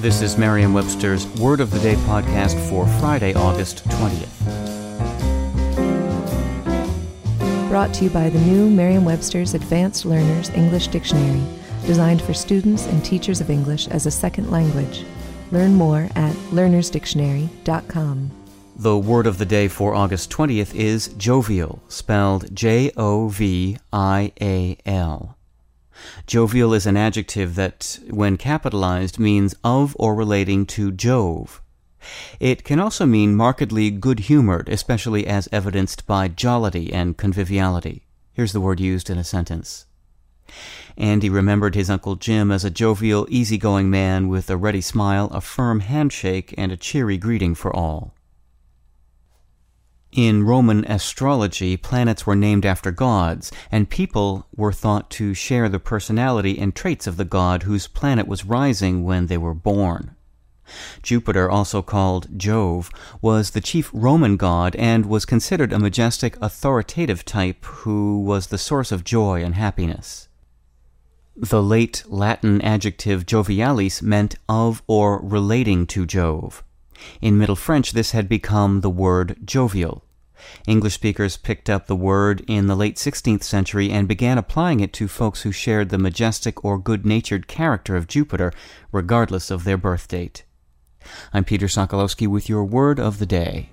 This is Merriam Webster's Word of the Day podcast for Friday, August 20th. Brought to you by the new Merriam Webster's Advanced Learners English Dictionary, designed for students and teachers of English as a second language. Learn more at learnersdictionary.com. The word of the day for August 20th is jovial, spelled J O V I A L. Jovial is an adjective that, when capitalized, means of or relating to Jove. It can also mean markedly good humored, especially as evidenced by jollity and conviviality. Here's the word used in a sentence. Andy remembered his Uncle Jim as a jovial, easygoing man with a ready smile, a firm handshake, and a cheery greeting for all. In Roman astrology, planets were named after gods, and people were thought to share the personality and traits of the god whose planet was rising when they were born. Jupiter, also called Jove, was the chief Roman god and was considered a majestic, authoritative type who was the source of joy and happiness. The late Latin adjective jovialis meant of or relating to Jove. In Middle French, this had become the word jovial. English speakers picked up the word in the late 16th century and began applying it to folks who shared the majestic or good natured character of Jupiter, regardless of their birth date. I'm Peter Sokolowski with your word of the day.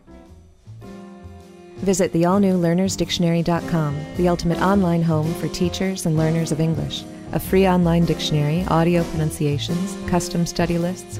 Visit the all new learnersdictionary.com, the ultimate online home for teachers and learners of English. A free online dictionary, audio pronunciations, custom study lists,